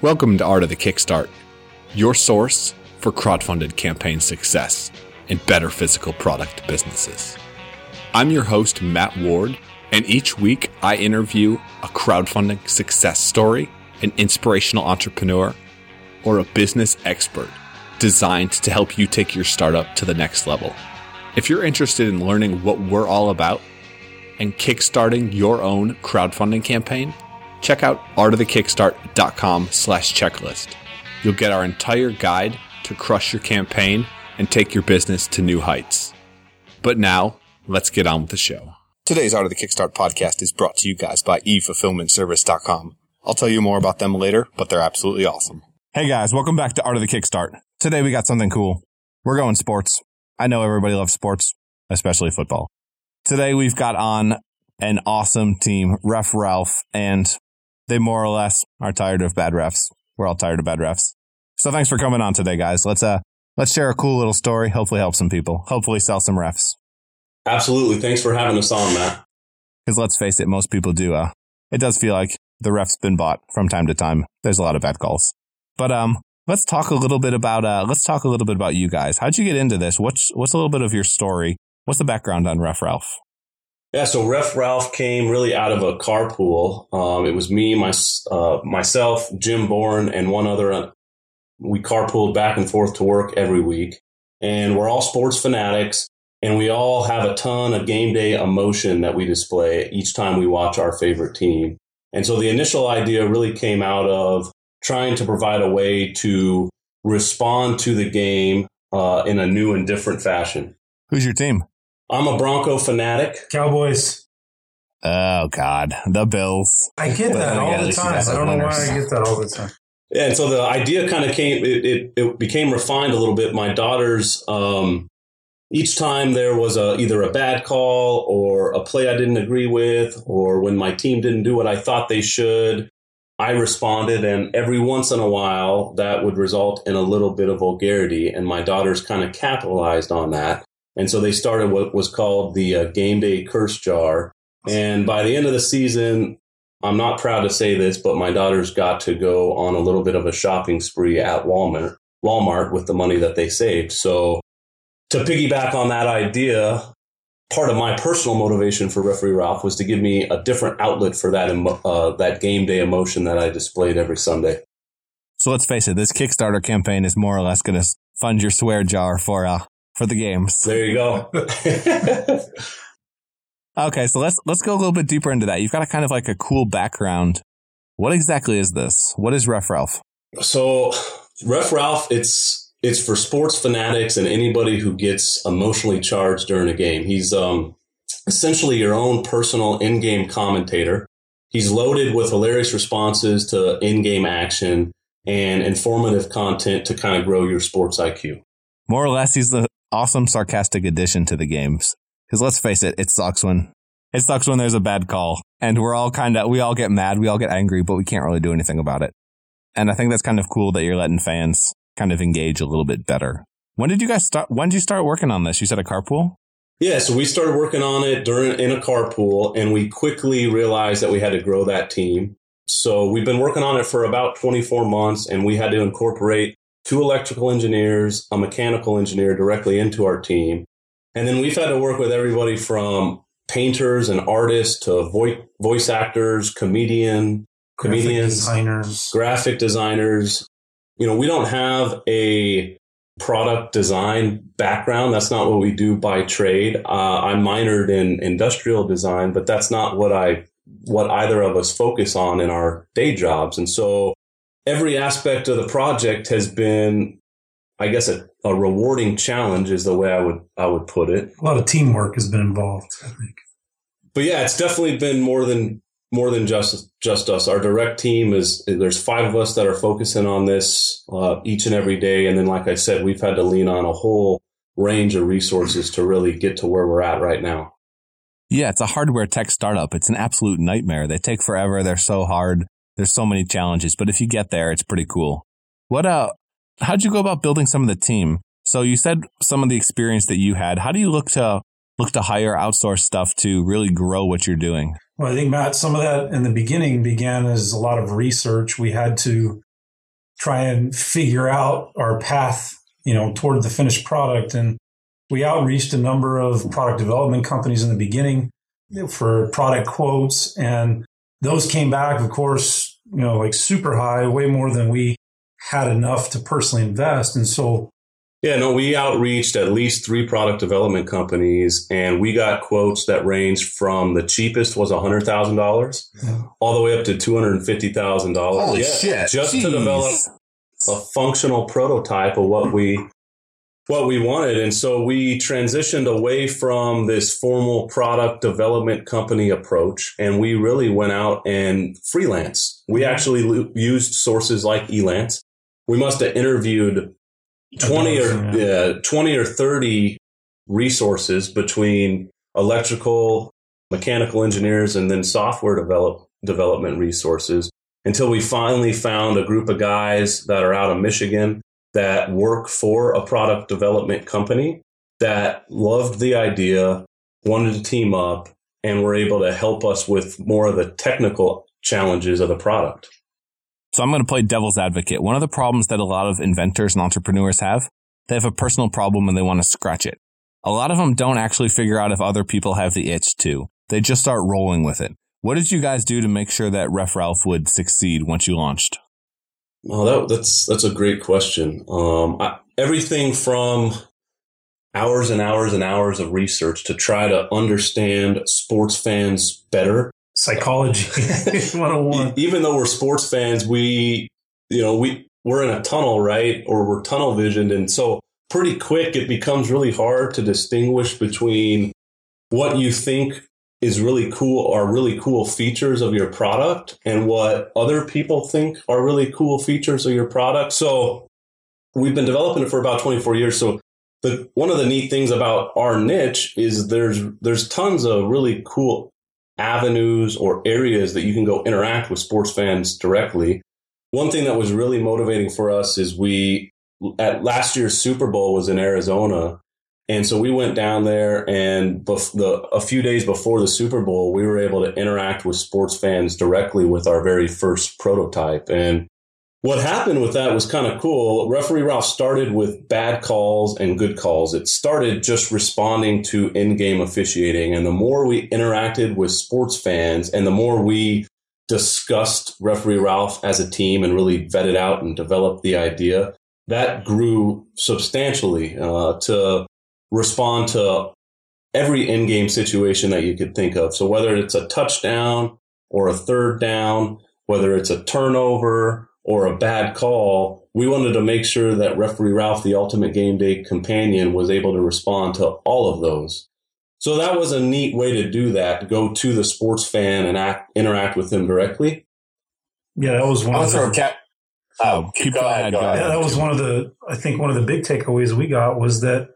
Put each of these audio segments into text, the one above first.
Welcome to Art of the Kickstart, your source for crowdfunded campaign success and better physical product businesses. I'm your host, Matt Ward, and each week I interview a crowdfunding success story, an inspirational entrepreneur, or a business expert designed to help you take your startup to the next level. If you're interested in learning what we're all about and kickstarting your own crowdfunding campaign, check out artofthekickstart.com slash checklist. You'll get our entire guide to crush your campaign and take your business to new heights. But now, let's get on with the show. Today's Art of the Kickstart podcast is brought to you guys by eFulfillmentService.com. I'll tell you more about them later, but they're absolutely awesome. Hey guys, welcome back to Art of the Kickstart. Today we got something cool. We're going sports. I know everybody loves sports, especially football. Today we've got on an awesome team, Ref Ralph, and they more or less are tired of bad refs. We're all tired of bad refs. So thanks for coming on today, guys. Let's uh let's share a cool little story. Hopefully help some people. Hopefully sell some refs. Absolutely. Thanks for having us on, Matt. Because let's face it, most people do. Uh, it does feel like the ref's been bought from time to time. There's a lot of bad calls. But um, let's talk a little bit about uh, let's talk a little bit about you guys. How'd you get into this? What's what's a little bit of your story? What's the background on Ref Ralph? Yeah, so Ref Ralph came really out of a carpool. Um, it was me, my uh, myself, Jim Bourne, and one other. Uh, we carpooled back and forth to work every week, and we're all sports fanatics, and we all have a ton of game day emotion that we display each time we watch our favorite team. And so the initial idea really came out of trying to provide a way to respond to the game uh, in a new and different fashion. Who's your team? I'm a Bronco fanatic. Cowboys. Oh God, the Bills. I get that all the time. I don't know why I get that all the time. Yeah, and so the idea kind of came. It, it, it, became refined a little bit. My daughters, um, each time there was a either a bad call or a play I didn't agree with, or when my team didn't do what I thought they should, I responded, and every once in a while that would result in a little bit of vulgarity, and my daughters kind of capitalized on that. And so they started what was called the uh, game day curse jar. And by the end of the season, I'm not proud to say this, but my daughters got to go on a little bit of a shopping spree at Walmart, Walmart with the money that they saved. So to piggyback on that idea, part of my personal motivation for referee Ralph was to give me a different outlet for that uh, that game day emotion that I displayed every Sunday. So let's face it, this Kickstarter campaign is more or less going to fund your swear jar for uh, for the games. There you go. okay, so let's let's go a little bit deeper into that. You've got a kind of like a cool background. What exactly is this? What is Ref Ralph? So Ref Ralph, it's it's for sports fanatics and anybody who gets emotionally charged during a game. He's um, essentially your own personal in-game commentator. He's loaded with hilarious responses to in-game action and informative content to kind of grow your sports IQ. More or less, he's the awesome sarcastic addition to the games. Because let's face it, it sucks when it sucks when there's a bad call, and we're all kind of we all get mad, we all get angry, but we can't really do anything about it. And I think that's kind of cool that you're letting fans kind of engage a little bit better. When did you guys start? When did you start working on this? You said a carpool. Yeah, so we started working on it during in a carpool, and we quickly realized that we had to grow that team. So we've been working on it for about 24 months, and we had to incorporate two electrical engineers, a mechanical engineer directly into our team. And then we've had to work with everybody from painters and artists to vo- voice actors, comedian, graphic comedians, designers, graphic designers. You know, we don't have a product design background. That's not what we do by trade. Uh, I minored in industrial design, but that's not what I what either of us focus on in our day jobs. And so every aspect of the project has been, I guess, a, a rewarding challenge is the way I would I would put it. A lot of teamwork has been involved, I think. But yeah, it's definitely been more than more than just just us. Our direct team is there's five of us that are focusing on this uh, each and every day, and then like I said, we've had to lean on a whole range of resources to really get to where we're at right now. Yeah, it's a hardware tech startup. It's an absolute nightmare. They take forever. They're so hard. There's so many challenges, but if you get there, it's pretty cool. What uh how'd you go about building some of the team? So you said some of the experience that you had. How do you look to look to hire outsource stuff to really grow what you're doing? Well, I think Matt, some of that in the beginning began as a lot of research. We had to try and figure out our path, you know, toward the finished product. And we outreached a number of product development companies in the beginning for product quotes. And those came back, of course, you know, like super high, way more than we had enough to personally invest. And so yeah, no, we outreached at least three product development companies and we got quotes that ranged from the cheapest was $100,000 yeah. all the way up to $250,000. Holy yeah, shit. Just Jeez. to develop a functional prototype of what we what we wanted. And so we transitioned away from this formal product development company approach and we really went out and freelance. We mm-hmm. actually used sources like Elance. We must have interviewed 20 or yeah, 20 or 30 resources between electrical, mechanical engineers, and then software develop, development resources until we finally found a group of guys that are out of Michigan that work for a product development company that loved the idea, wanted to team up, and were able to help us with more of the technical challenges of the product. So I'm going to play devil's advocate. One of the problems that a lot of inventors and entrepreneurs have, they have a personal problem and they want to scratch it. A lot of them don't actually figure out if other people have the itch too. They just start rolling with it. What did you guys do to make sure that Ref Ralph would succeed once you launched? Oh, that, that's that's a great question. Um, I, everything from hours and hours and hours of research to try to understand sports fans better. Psychology 101 even though we're sports fans we you know we we're in a tunnel right? Or we're tunnel visioned. And so pretty quick it becomes really hard to distinguish between what you think is really cool are really cool features of your product and what other people think are really cool features of your product so we've been developing it for about 24 years so the one of the neat things about our niche is there's there's tons of really cool avenues or areas that you can go interact with sports fans directly. One thing that was really motivating for us is we, at last year's Super Bowl was in Arizona. And so we went down there and bef- the, a few days before the Super Bowl, we were able to interact with sports fans directly with our very first prototype. And what happened with that was kind of cool. Referee Ralph started with bad calls and good calls. It started just responding to in-game officiating. And the more we interacted with sports fans and the more we discussed referee Ralph as a team and really vetted out and developed the idea, that grew substantially uh, to respond to every in-game situation that you could think of. So whether it's a touchdown or a third down, whether it's a turnover or a bad call, we wanted to make sure that referee Ralph, the ultimate game day companion, was able to respond to all of those. So that was a neat way to do that, to go to the sports fan and act, interact with them directly. Yeah, that was one I'll of the, cat. Oh, keep going. Ahead, go ahead. Yeah, that was one of the, I think one of the big takeaways we got was that,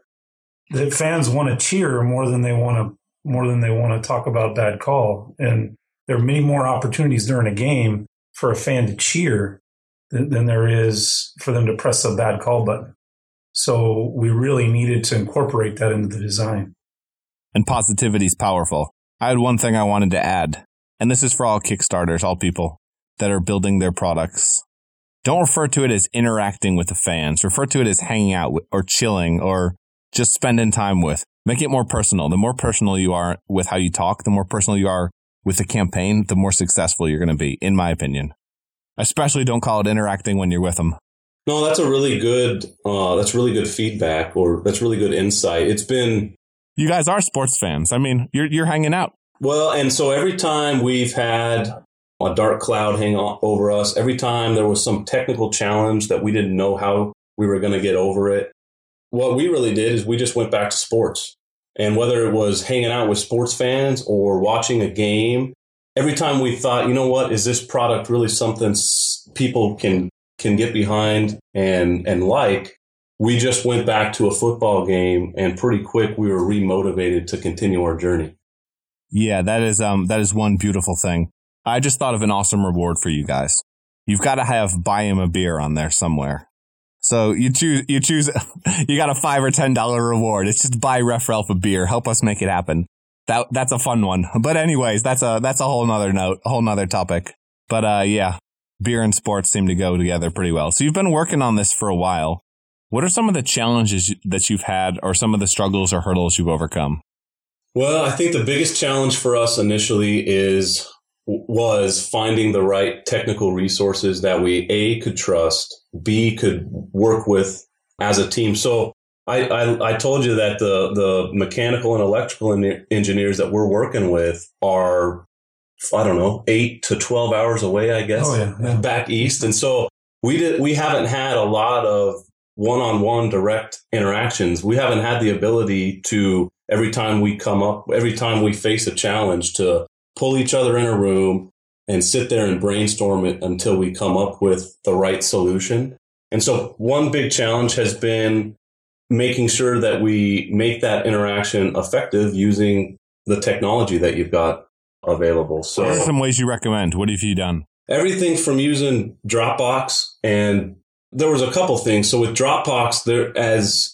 that fans want to cheer more than they want to, more than they want to talk about bad call. And there are many more opportunities during a game for a fan to cheer than there is for them to press a bad call button. So we really needed to incorporate that into the design. And positivity is powerful. I had one thing I wanted to add, and this is for all Kickstarters, all people that are building their products. Don't refer to it as interacting with the fans. Refer to it as hanging out or chilling or just spending time with. Make it more personal. The more personal you are with how you talk, the more personal you are with the campaign, the more successful you're going to be, in my opinion. Especially don't call it interacting when you're with them. No, that's a really good, uh, that's really good feedback or that's really good insight. It's been. You guys are sports fans. I mean, you're, you're hanging out. Well, and so every time we've had a dark cloud hang over us, every time there was some technical challenge that we didn't know how we were going to get over it, what we really did is we just went back to sports. And whether it was hanging out with sports fans or watching a game every time we thought, you know what, is this product really something people can can get behind and and like? We just went back to a football game, and pretty quick we were remotivated to continue our journey. Yeah, that is um that is one beautiful thing. I just thought of an awesome reward for you guys. You've got to have buy him a beer on there somewhere. So you choose, you choose, you got a five or ten dollar reward. It's just buy Ref Ralph a beer. Help us make it happen that that's a fun one. But anyways, that's a that's a whole nother note, a whole nother topic. But uh, yeah, beer and sports seem to go together pretty well. So you've been working on this for a while. What are some of the challenges that you've had or some of the struggles or hurdles you've overcome? Well, I think the biggest challenge for us initially is was finding the right technical resources that we a could trust, b could work with as a team. So I, I, I told you that the the mechanical and electrical engineers that we're working with are I don't know eight to twelve hours away, I guess, oh, yeah, yeah. back east, and so we did we haven't had a lot of one on one direct interactions. We haven't had the ability to every time we come up, every time we face a challenge, to pull each other in a room and sit there and brainstorm it until we come up with the right solution. And so one big challenge has been making sure that we make that interaction effective using the technology that you've got available. So what are some ways you recommend? What have you done? Everything from using Dropbox and there was a couple things. So with Dropbox, there as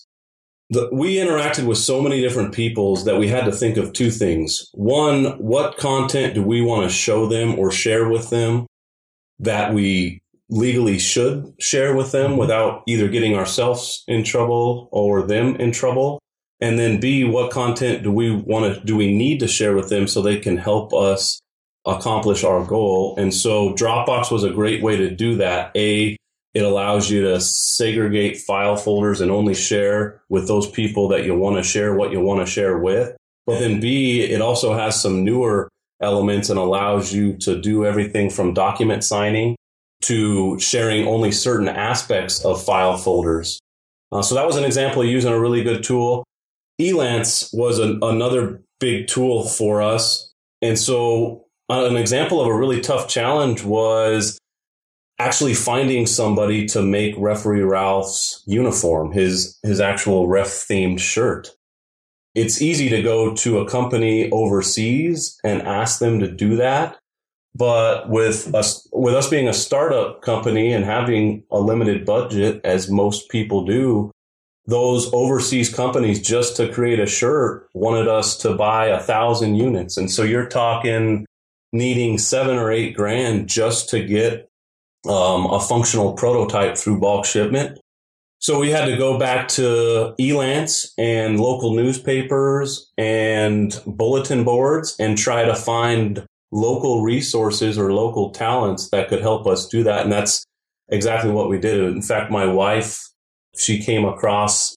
the, we interacted with so many different peoples that we had to think of two things. One, what content do we want to show them or share with them that we legally should share with them mm-hmm. without either getting ourselves in trouble or them in trouble? And then B, what content do we want to, do we need to share with them so they can help us accomplish our goal? And so Dropbox was a great way to do that. A, it allows you to segregate file folders and only share with those people that you want to share what you want to share with. But then B, it also has some newer elements and allows you to do everything from document signing to sharing only certain aspects of file folders. Uh, so that was an example of using a really good tool. Elance was an, another big tool for us. And so uh, an example of a really tough challenge was actually finding somebody to make referee Ralph's uniform, his, his actual ref themed shirt. It's easy to go to a company overseas and ask them to do that. But with us, with us being a startup company and having a limited budget, as most people do, those overseas companies just to create a shirt wanted us to buy a thousand units. And so you're talking needing seven or eight grand just to get um, a functional prototype through bulk shipment. So we had to go back to Elance and local newspapers and bulletin boards and try to find local resources or local talents that could help us do that. And that's exactly what we did. In fact, my wife, she came across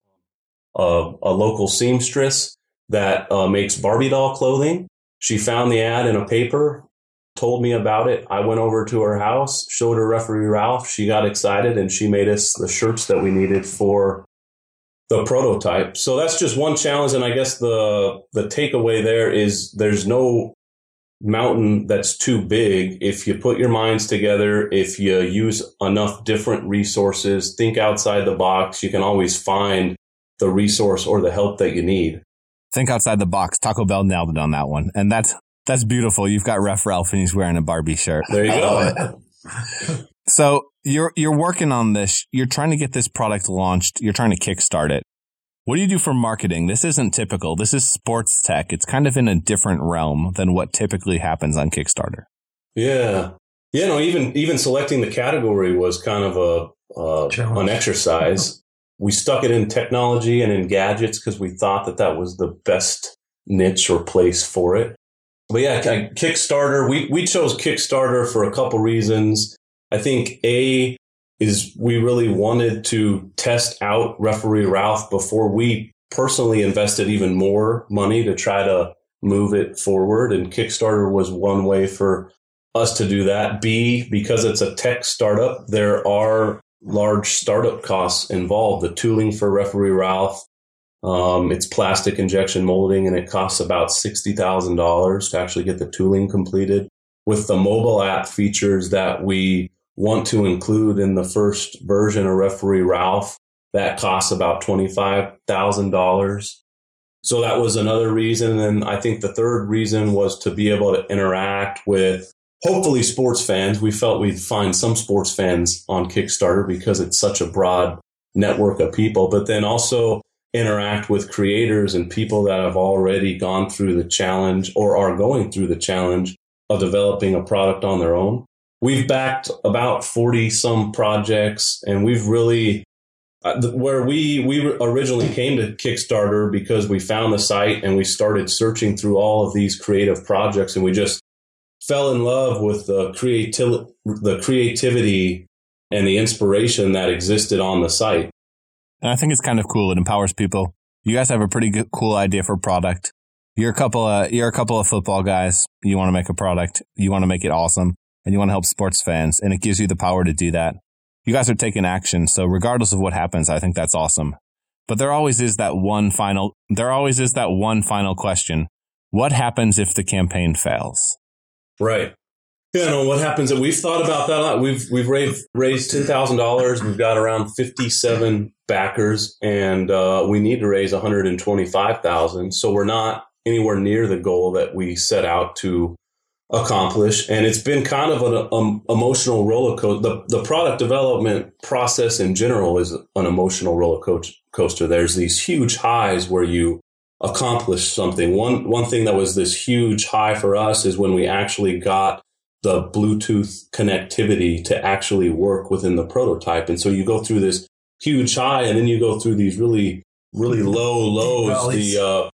a, a local seamstress that uh, makes Barbie doll clothing. She found the ad in a paper told me about it. I went over to her house, showed her referee Ralph. She got excited and she made us the shirts that we needed for the prototype. So that's just one challenge. And I guess the, the takeaway there is there's no mountain that's too big. If you put your minds together, if you use enough different resources, think outside the box, you can always find the resource or the help that you need. Think outside the box. Taco Bell nailed it on that one. And that's that's beautiful. You've got Ref Ralph and he's wearing a Barbie shirt. There you go. so you're you're working on this. You're trying to get this product launched. You're trying to kickstart it. What do you do for marketing? This isn't typical. This is sports tech. It's kind of in a different realm than what typically happens on Kickstarter. Yeah. Yeah, no, even even selecting the category was kind of a uh, an exercise. we stuck it in technology and in gadgets because we thought that that was the best niche or place for it but yeah, Kickstarter. We we chose Kickstarter for a couple reasons. I think a is we really wanted to test out referee Ralph before we personally invested even more money to try to move it forward. And Kickstarter was one way for us to do that. B, because it's a tech startup, there are large startup costs involved. The tooling for referee Ralph, um, it's plastic injection molding and it costs about $60,000 to actually get the tooling completed. With the mobile app features that we want to include in the first version of Referee Ralph, that costs about $25,000. So that was another reason. And I think the third reason was to be able to interact with hopefully sports fans. We felt we'd find some sports fans on Kickstarter because it's such a broad network of people, but then also interact with creators and people that have already gone through the challenge or are going through the challenge of developing a product on their own. we've backed about 40 some projects and we've really uh, where we we originally came to Kickstarter because we found the site and we started searching through all of these creative projects and we just fell in love with the creativity the creativity and the inspiration that existed on the site. And I think it's kind of cool. It empowers people. You guys have a pretty good, cool idea for product. You're a couple of you're a couple of football guys. You want to make a product. You want to make it awesome, and you want to help sports fans, and it gives you the power to do that you guys are taking action. So regardless of what happens, I think that's awesome. But there always is that one final, there always is that one final question. What happens if the campaign fails? Right. Yeah, no, what happens? We've thought about that a lot. We've, we've raised, raised $10,000. We've got around 57 backers and, uh, we need to raise 125,000. So we're not anywhere near the goal that we set out to accomplish. And it's been kind of an um, emotional roller coaster. The, the product development process in general is an emotional roller coaster. There's these huge highs where you accomplish something. One, one thing that was this huge high for us is when we actually got the Bluetooth connectivity to actually work within the prototype. And so you go through this huge high and then you go through these really, really low lows. The, uh,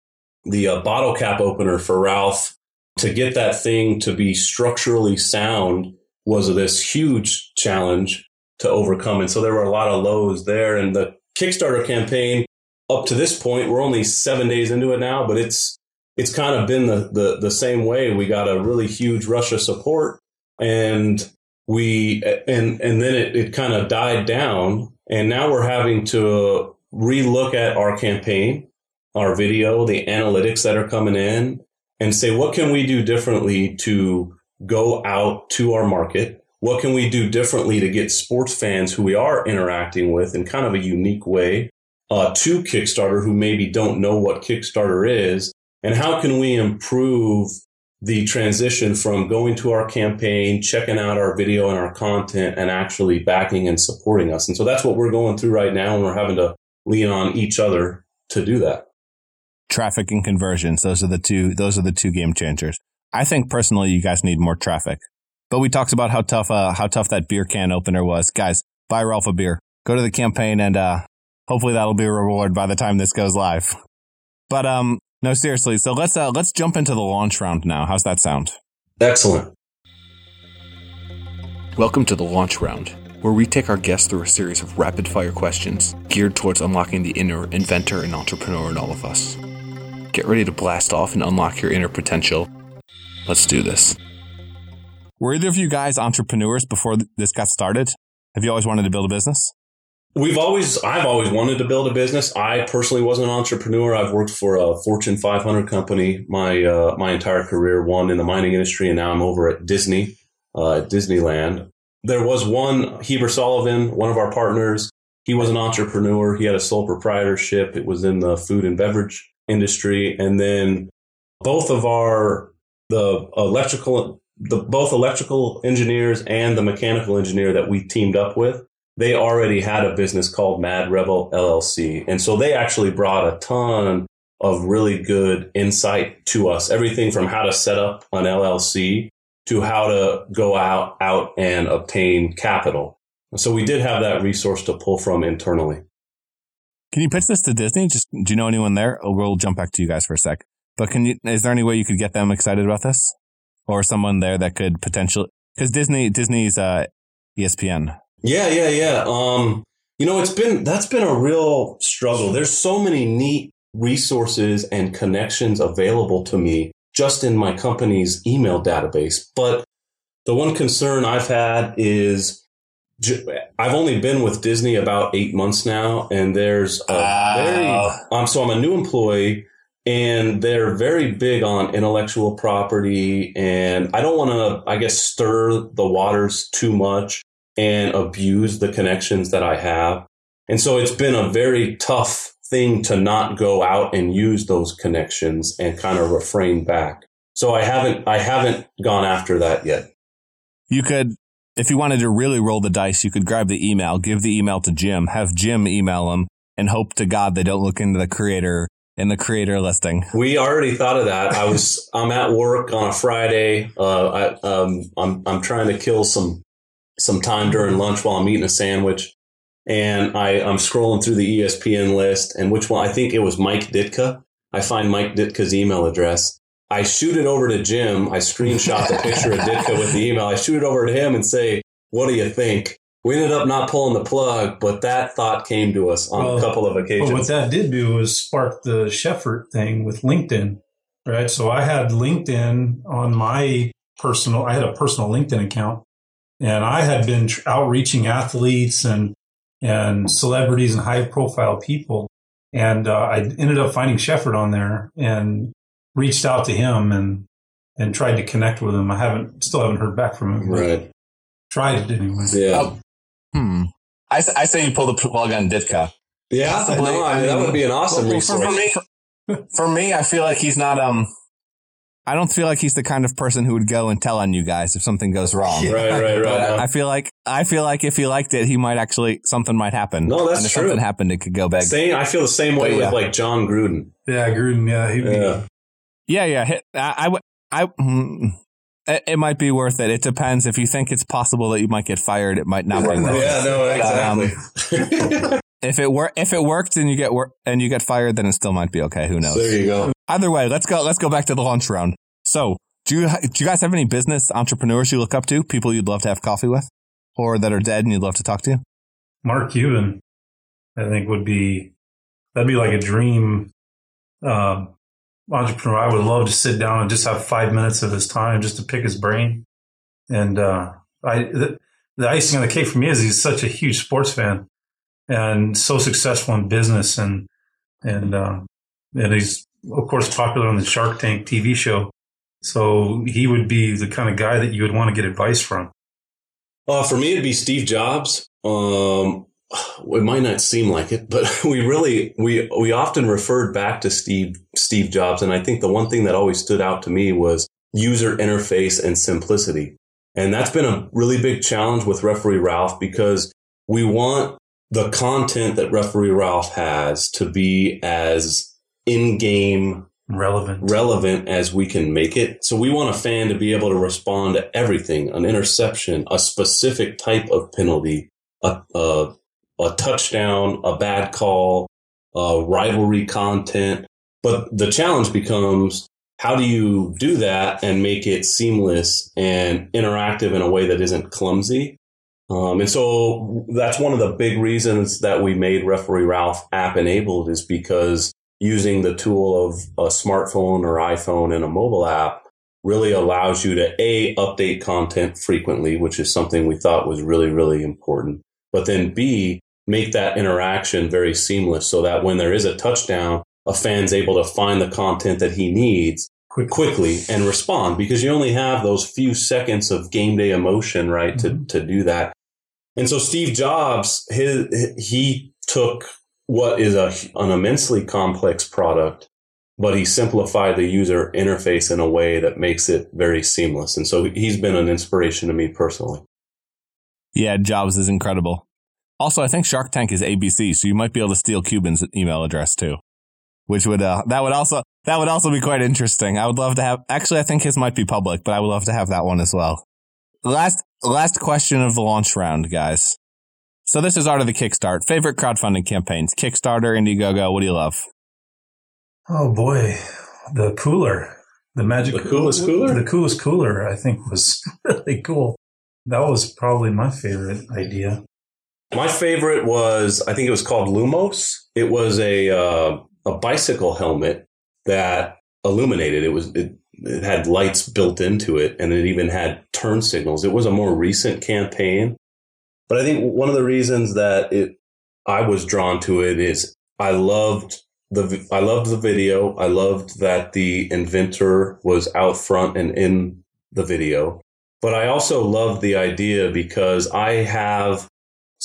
the uh, bottle cap opener for Ralph to get that thing to be structurally sound was this huge challenge to overcome. And so there were a lot of lows there. And the Kickstarter campaign up to this point, we're only seven days into it now, but it's it's kind of been the, the, the same way. We got a really huge rush of support and we and and then it, it kind of died down. And now we're having to relook at our campaign, our video, the analytics that are coming in, and say, what can we do differently to go out to our market? What can we do differently to get sports fans who we are interacting with in kind of a unique way uh, to Kickstarter who maybe don't know what Kickstarter is? And how can we improve the transition from going to our campaign, checking out our video and our content, and actually backing and supporting us? And so that's what we're going through right now, and we're having to lean on each other to do that traffic and conversions. Those are the two, those are the two game changers. I think personally, you guys need more traffic, but we talked about how tough, uh, how tough that beer can opener was. Guys, buy Ralph a beer, go to the campaign and, uh, hopefully that'll be a reward by the time this goes live. But, um, no, seriously. So let's, uh, let's jump into the launch round now. How's that sound? Excellent. Welcome to the launch round, where we take our guests through a series of rapid fire questions geared towards unlocking the inner inventor and entrepreneur in all of us. Get ready to blast off and unlock your inner potential. Let's do this. Were either of you guys entrepreneurs before this got started? Have you always wanted to build a business? We've always, I've always wanted to build a business. I personally wasn't an entrepreneur. I've worked for a Fortune 500 company my uh, my entire career, one in the mining industry, and now I'm over at Disney, uh, at Disneyland. There was one Heber Sullivan, one of our partners. He was an entrepreneur. He had a sole proprietorship. It was in the food and beverage industry. And then both of our, the electrical, the both electrical engineers and the mechanical engineer that we teamed up with, they already had a business called Mad Rebel LLC. And so they actually brought a ton of really good insight to us. Everything from how to set up an LLC to how to go out, out and obtain capital. So we did have that resource to pull from internally. Can you pitch this to Disney? Just do you know anyone there? Oh, we'll jump back to you guys for a sec. But can you? Is there any way you could get them excited about this, or someone there that could potentially? Because Disney, Disney's uh, ESPN. Yeah, yeah, yeah. Um, you know, it's been that's been a real struggle. There's so many neat resources and connections available to me just in my company's email database. But the one concern I've had is I've only been with Disney about eight months now, and there's a uh, very um, so I'm a new employee, and they're very big on intellectual property, and I don't want to, I guess, stir the waters too much and abuse the connections that I have, and so it's been a very tough thing to not go out and use those connections and kind of refrain back. So I haven't, I haven't gone after that yet. You could if you wanted to really roll the dice, you could grab the email, give the email to Jim, have Jim email them, and hope to God they don't look into the creator in the creator listing. We already thought of that. I was I'm at work on a Friday. Uh, I, um, I'm I'm trying to kill some some time during lunch while I'm eating a sandwich, and I I'm scrolling through the ESPN list, and which one I think it was Mike Ditka. I find Mike Ditka's email address. I shoot it over to Jim. I screenshot the picture of Ditka with the email. I shoot it over to him and say, "What do you think?" We ended up not pulling the plug, but that thought came to us on Well, a couple of occasions. But what that did do was spark the Schefter thing with LinkedIn, right? So I had LinkedIn on my personal, I had a personal LinkedIn account and I had been outreaching athletes and, and celebrities and high profile people. And uh, I ended up finding Schefter on there and reached out to him and, and tried to connect with him. I haven't, still haven't heard back from him. but right? Tried it anyway. Yeah. Oh. Hmm. I, s- I say you pull the plug on Ditka. Yeah, Possibly. no, I mean, that would be an awesome Well, for, resource. for me, for, for me, I feel like he's not. Um, I don't feel like he's the kind of person who would go and tell on you guys if something goes wrong. Right, right, But right. I feel like I feel like if he liked it, he might actually something might happen. No, that's and if true. something happened, it could go big. Same, I feel the same way But yeah. with like Jon Gruden. Yeah, Gruden. Yeah, he'd be, Yeah. Yeah, yeah. Hit, I, I, would- I, mm, it, it might be worth it. It depends. If you think it's possible that you might get fired, it might not be worth it. Yeah, no, exactly. If it wor- if it worked and you get wor- and you get fired, then it still might be okay. Who knows? there you go. Either way, let's go. Let's go back to the launch round. So, do you do you guys have any business entrepreneurs you look up to? People you'd love to have coffee with, or that are dead and you'd love to talk to? Mark Cuban, I think would be that'd be like a dream um, entrepreneur. I would love to sit down and just have five minutes of his time just to pick his brain. And uh, I, the, the icing on the cake for me is he's such a huge sports fan and so successful in business, and and uh, and he's of course popular on the Shark Tank TV show. So he would be the kind of guy that you would want to get advice from. Uh, for me, it'd be Steve Jobs. Um, it might not seem like it, but we really we we often referred back to Steve Steve Jobs, and I think the one thing that always stood out to me was user interface and simplicity, and that's been a really big challenge with Referee Ralph because we want the content that Referee Ralph has to be as in-game Relevant. relevant as we can make it. So we want a fan to be able to respond to everything, an interception, a specific type of penalty, a, a, a touchdown, a bad call, uh, rivalry content. But the challenge becomes how do you do that and make it seamless and interactive in a way that isn't clumsy? Um, and so that's one of the big reasons that we made Referee Ralph app enabled is because using the tool of a smartphone or iPhone and a mobile app really allows you to a update content frequently, which is something we thought was really, really important. But then b make that interaction very seamless so that when there is a touchdown, a fan's able to find the content that he needs Quick. quickly and respond because you only have those few seconds of game day emotion, right, to, Mhm. to do that. And so Steve Jobs, his, he took what is a, an immensely complex product, but he simplified the user interface in a way that makes it very seamless. And so he's been an inspiration to me personally. Yeah, Jobs is incredible. Also, I think Shark Tank is ABC, so you might be able to steal Cuban's email address too, which would uh, that would also that would also be quite interesting. I would love to have. Actually, I think his might be public, but I would love to have that one as well. Last last question of the launch round, guys. So this is art of the Kickstart. Favorite crowdfunding campaigns: Kickstarter, Indiegogo. What do you love? Oh boy, the cooler, the magic, The coolest cooler? the coolest cooler. I think was really cool. That was probably my favorite idea. My favorite was, I think it was called Lumos. It was a, uh, a bicycle helmet that illuminated. It was, it, it had lights built into it and it even had turn signals. It was a more recent campaign. But I think one of the reasons that it, I was drawn to it is I loved the, I loved the video. I loved that the inventor was out front and in the video. But I also loved the idea because I have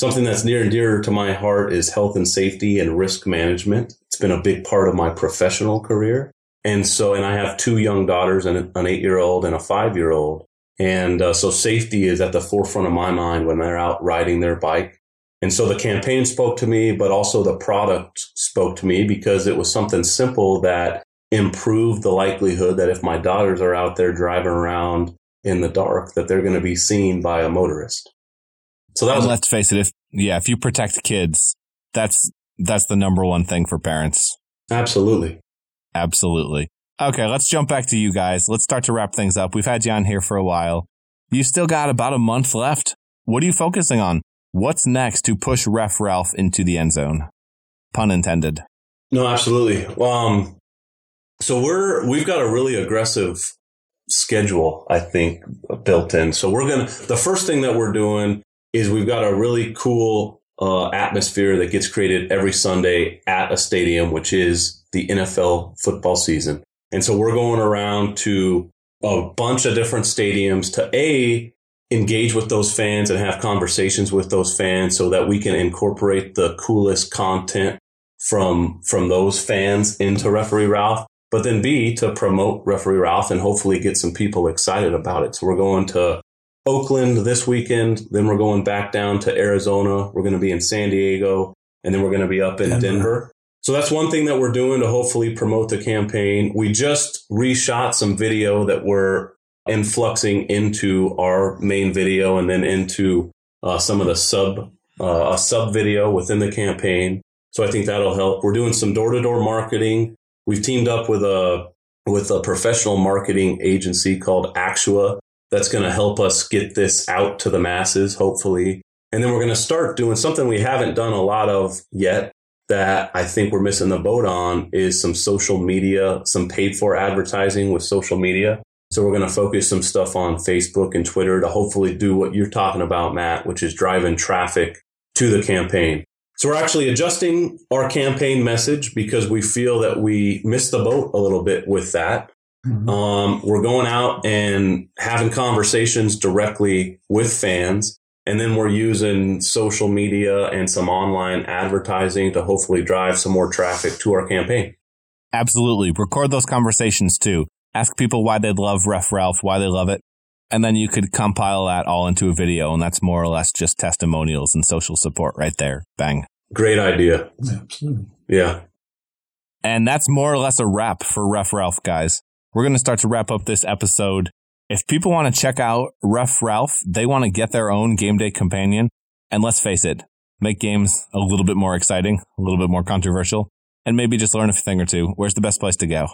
something that's near and dear to my heart is health and safety and risk management. It's been a big part of my professional career. And so, and I have two young daughters and an eight year old and a five year old. And uh, so safety is at the forefront of my mind when they're out riding their bike. And so the campaign spoke to me, but also the product spoke to me because it was something simple that improved the likelihood that if my daughters are out there driving around in the dark, that they're going to be seen by a motorist. So that was, let's face it, if, yeah, if you protect kids, that's, that's the number one thing for parents. Absolutely. Absolutely. Okay. Let's jump back to you guys. Let's start to wrap things up. We've had you on here for a while. You still got about a month left. What are you focusing on? What's next to push Ref Ralph into the end zone? Pun intended. No, absolutely. Um, so we're we've got a really aggressive schedule, I think, built in. So we're gonna the first thing that we're doing is we've got a really cool uh, atmosphere that gets created every Sunday at a stadium, which is the NFL football season. And so we're going around to a bunch of different stadiums to a engage with those fans and have conversations with those fans so that we can incorporate the coolest content from from those fans into referee Ralph but then B to promote referee Ralph and hopefully get some people excited about it so we're going to Oakland this weekend then we're going back down to Arizona we're going to be in San Diego and then we're going to be up in Denver. Denver. So that's one thing that we're doing to hopefully promote the campaign. We just reshot some video that we're influxing into our main video and then into uh, some of the sub uh, a sub video within the campaign. So I think that'll help. We're doing some door to door marketing. We've teamed up with a with a professional marketing agency called Actua that's going to help us get this out to the masses, hopefully. And then we're going to start doing something we haven't done a lot of yet that I think we're missing the boat on is some social media, some paid for advertising with social media. So we're going to focus some stuff on Facebook and Twitter to hopefully do what you're talking about, Matt, which is driving traffic to the campaign. So we're actually adjusting our campaign message because we feel that we missed the boat a little bit with that. Mm-hmm. Um, we're going out and having conversations directly with fans. And then we're using social media and some online advertising to hopefully drive some more traffic to our campaign. Absolutely. Record those conversations too ask people why they love Ref Ralph, why they love it. And then you could compile that all into a video. And that's more or less just testimonials and social support right there. Bang. Great idea. Absolutely. Yeah. And that's more or less a wrap for Ref Ralph, guys. We're going to start to wrap up this episode. If people want to check out Ref Ralph, they want to get their own game day companion. And let's face it, make games a little bit more exciting, a little bit more controversial, and maybe just learn a thing or two. Where's the best place to go?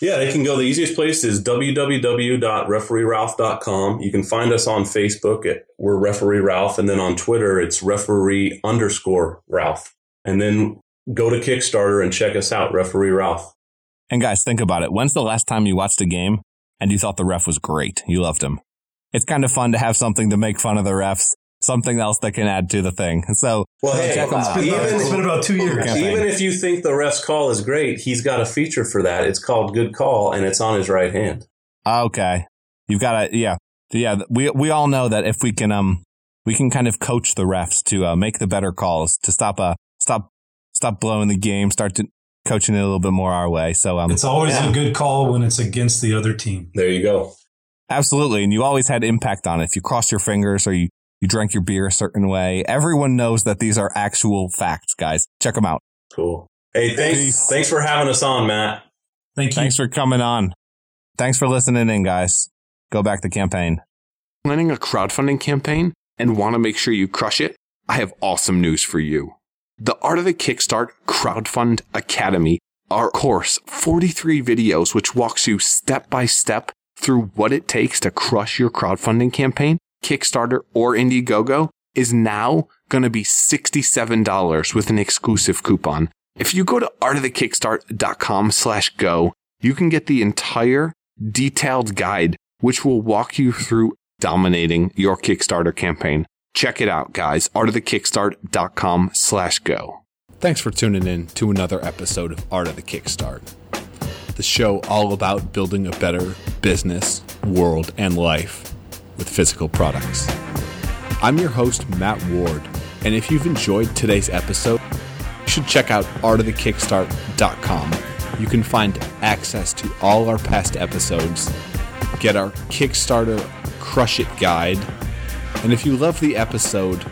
Yeah, they can go. The easiest place is www.refereeralph.com. You can find us on Facebook at we're Referee Ralph, and then on Twitter it's referee underscore Ralph. And then go to Kickstarter and check us out, Referee Ralph. And guys, think about it. When's the last time you watched a game and you thought the ref was great? You loved him. It's kind of fun to have something to make fun of the refs something else that can add to the thing. So, well, hey, check them out. Even, it's been about two years. Even if you think the ref's call is great, he's got a feature for that. It's called Good Call, and it's on his right hand. Okay, you've got to, yeah, yeah. We we all know that if we can, um, we can kind of coach the refs to uh, make the better calls to stop, uh, stop, stop blowing the game, start to coaching it a little bit more our way. So, um, it's always yeah. a good call when it's against the other team. There you go. Absolutely. And you always had impact on it. If you cross your fingers or you you drank your beer a certain way. Everyone knows that these are actual facts, guys. Check them out. Cool. Hey, thanks. Peace. Thanks for having us on, Matt. Thank you. Thanks for coming on. Thanks for listening in, guys. Go back to campaign. Planning a crowdfunding campaign and want to make sure you crush it? I have awesome news for you. The Art of the Kickstart Crowdfund Academy, our course, 43 videos, which walks you step by step through what it takes to crush your crowdfunding campaign Kickstarter, or Indiegogo is now going to be $67 with an exclusive coupon. If you go to artofthekickstart.com slash go, you can get the entire detailed guide, which will walk you through dominating your Kickstarter campaign. Check it out, guys. artofthekickstart.com slash go. Thanks for tuning in to another episode of Art of the Kickstart, the show all about building a better business, world, and life with physical products. I'm your host, Matt Ward, and if you've enjoyed today's episode, you should check out artofthekickstart.com. You can find access to all our past episodes, get our Kickstarter Crush It guide, and if you love the episode,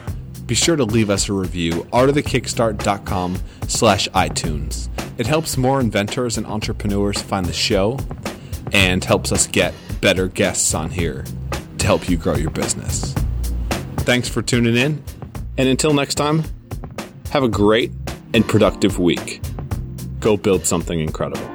be sure to leave us a review, artofthekickstart.com slash iTunes. It helps more inventors and entrepreneurs find the show and helps us get better guests on here to help you grow your business. Thanks for tuning in, and until next time, have a great and productive week. Go build something incredible.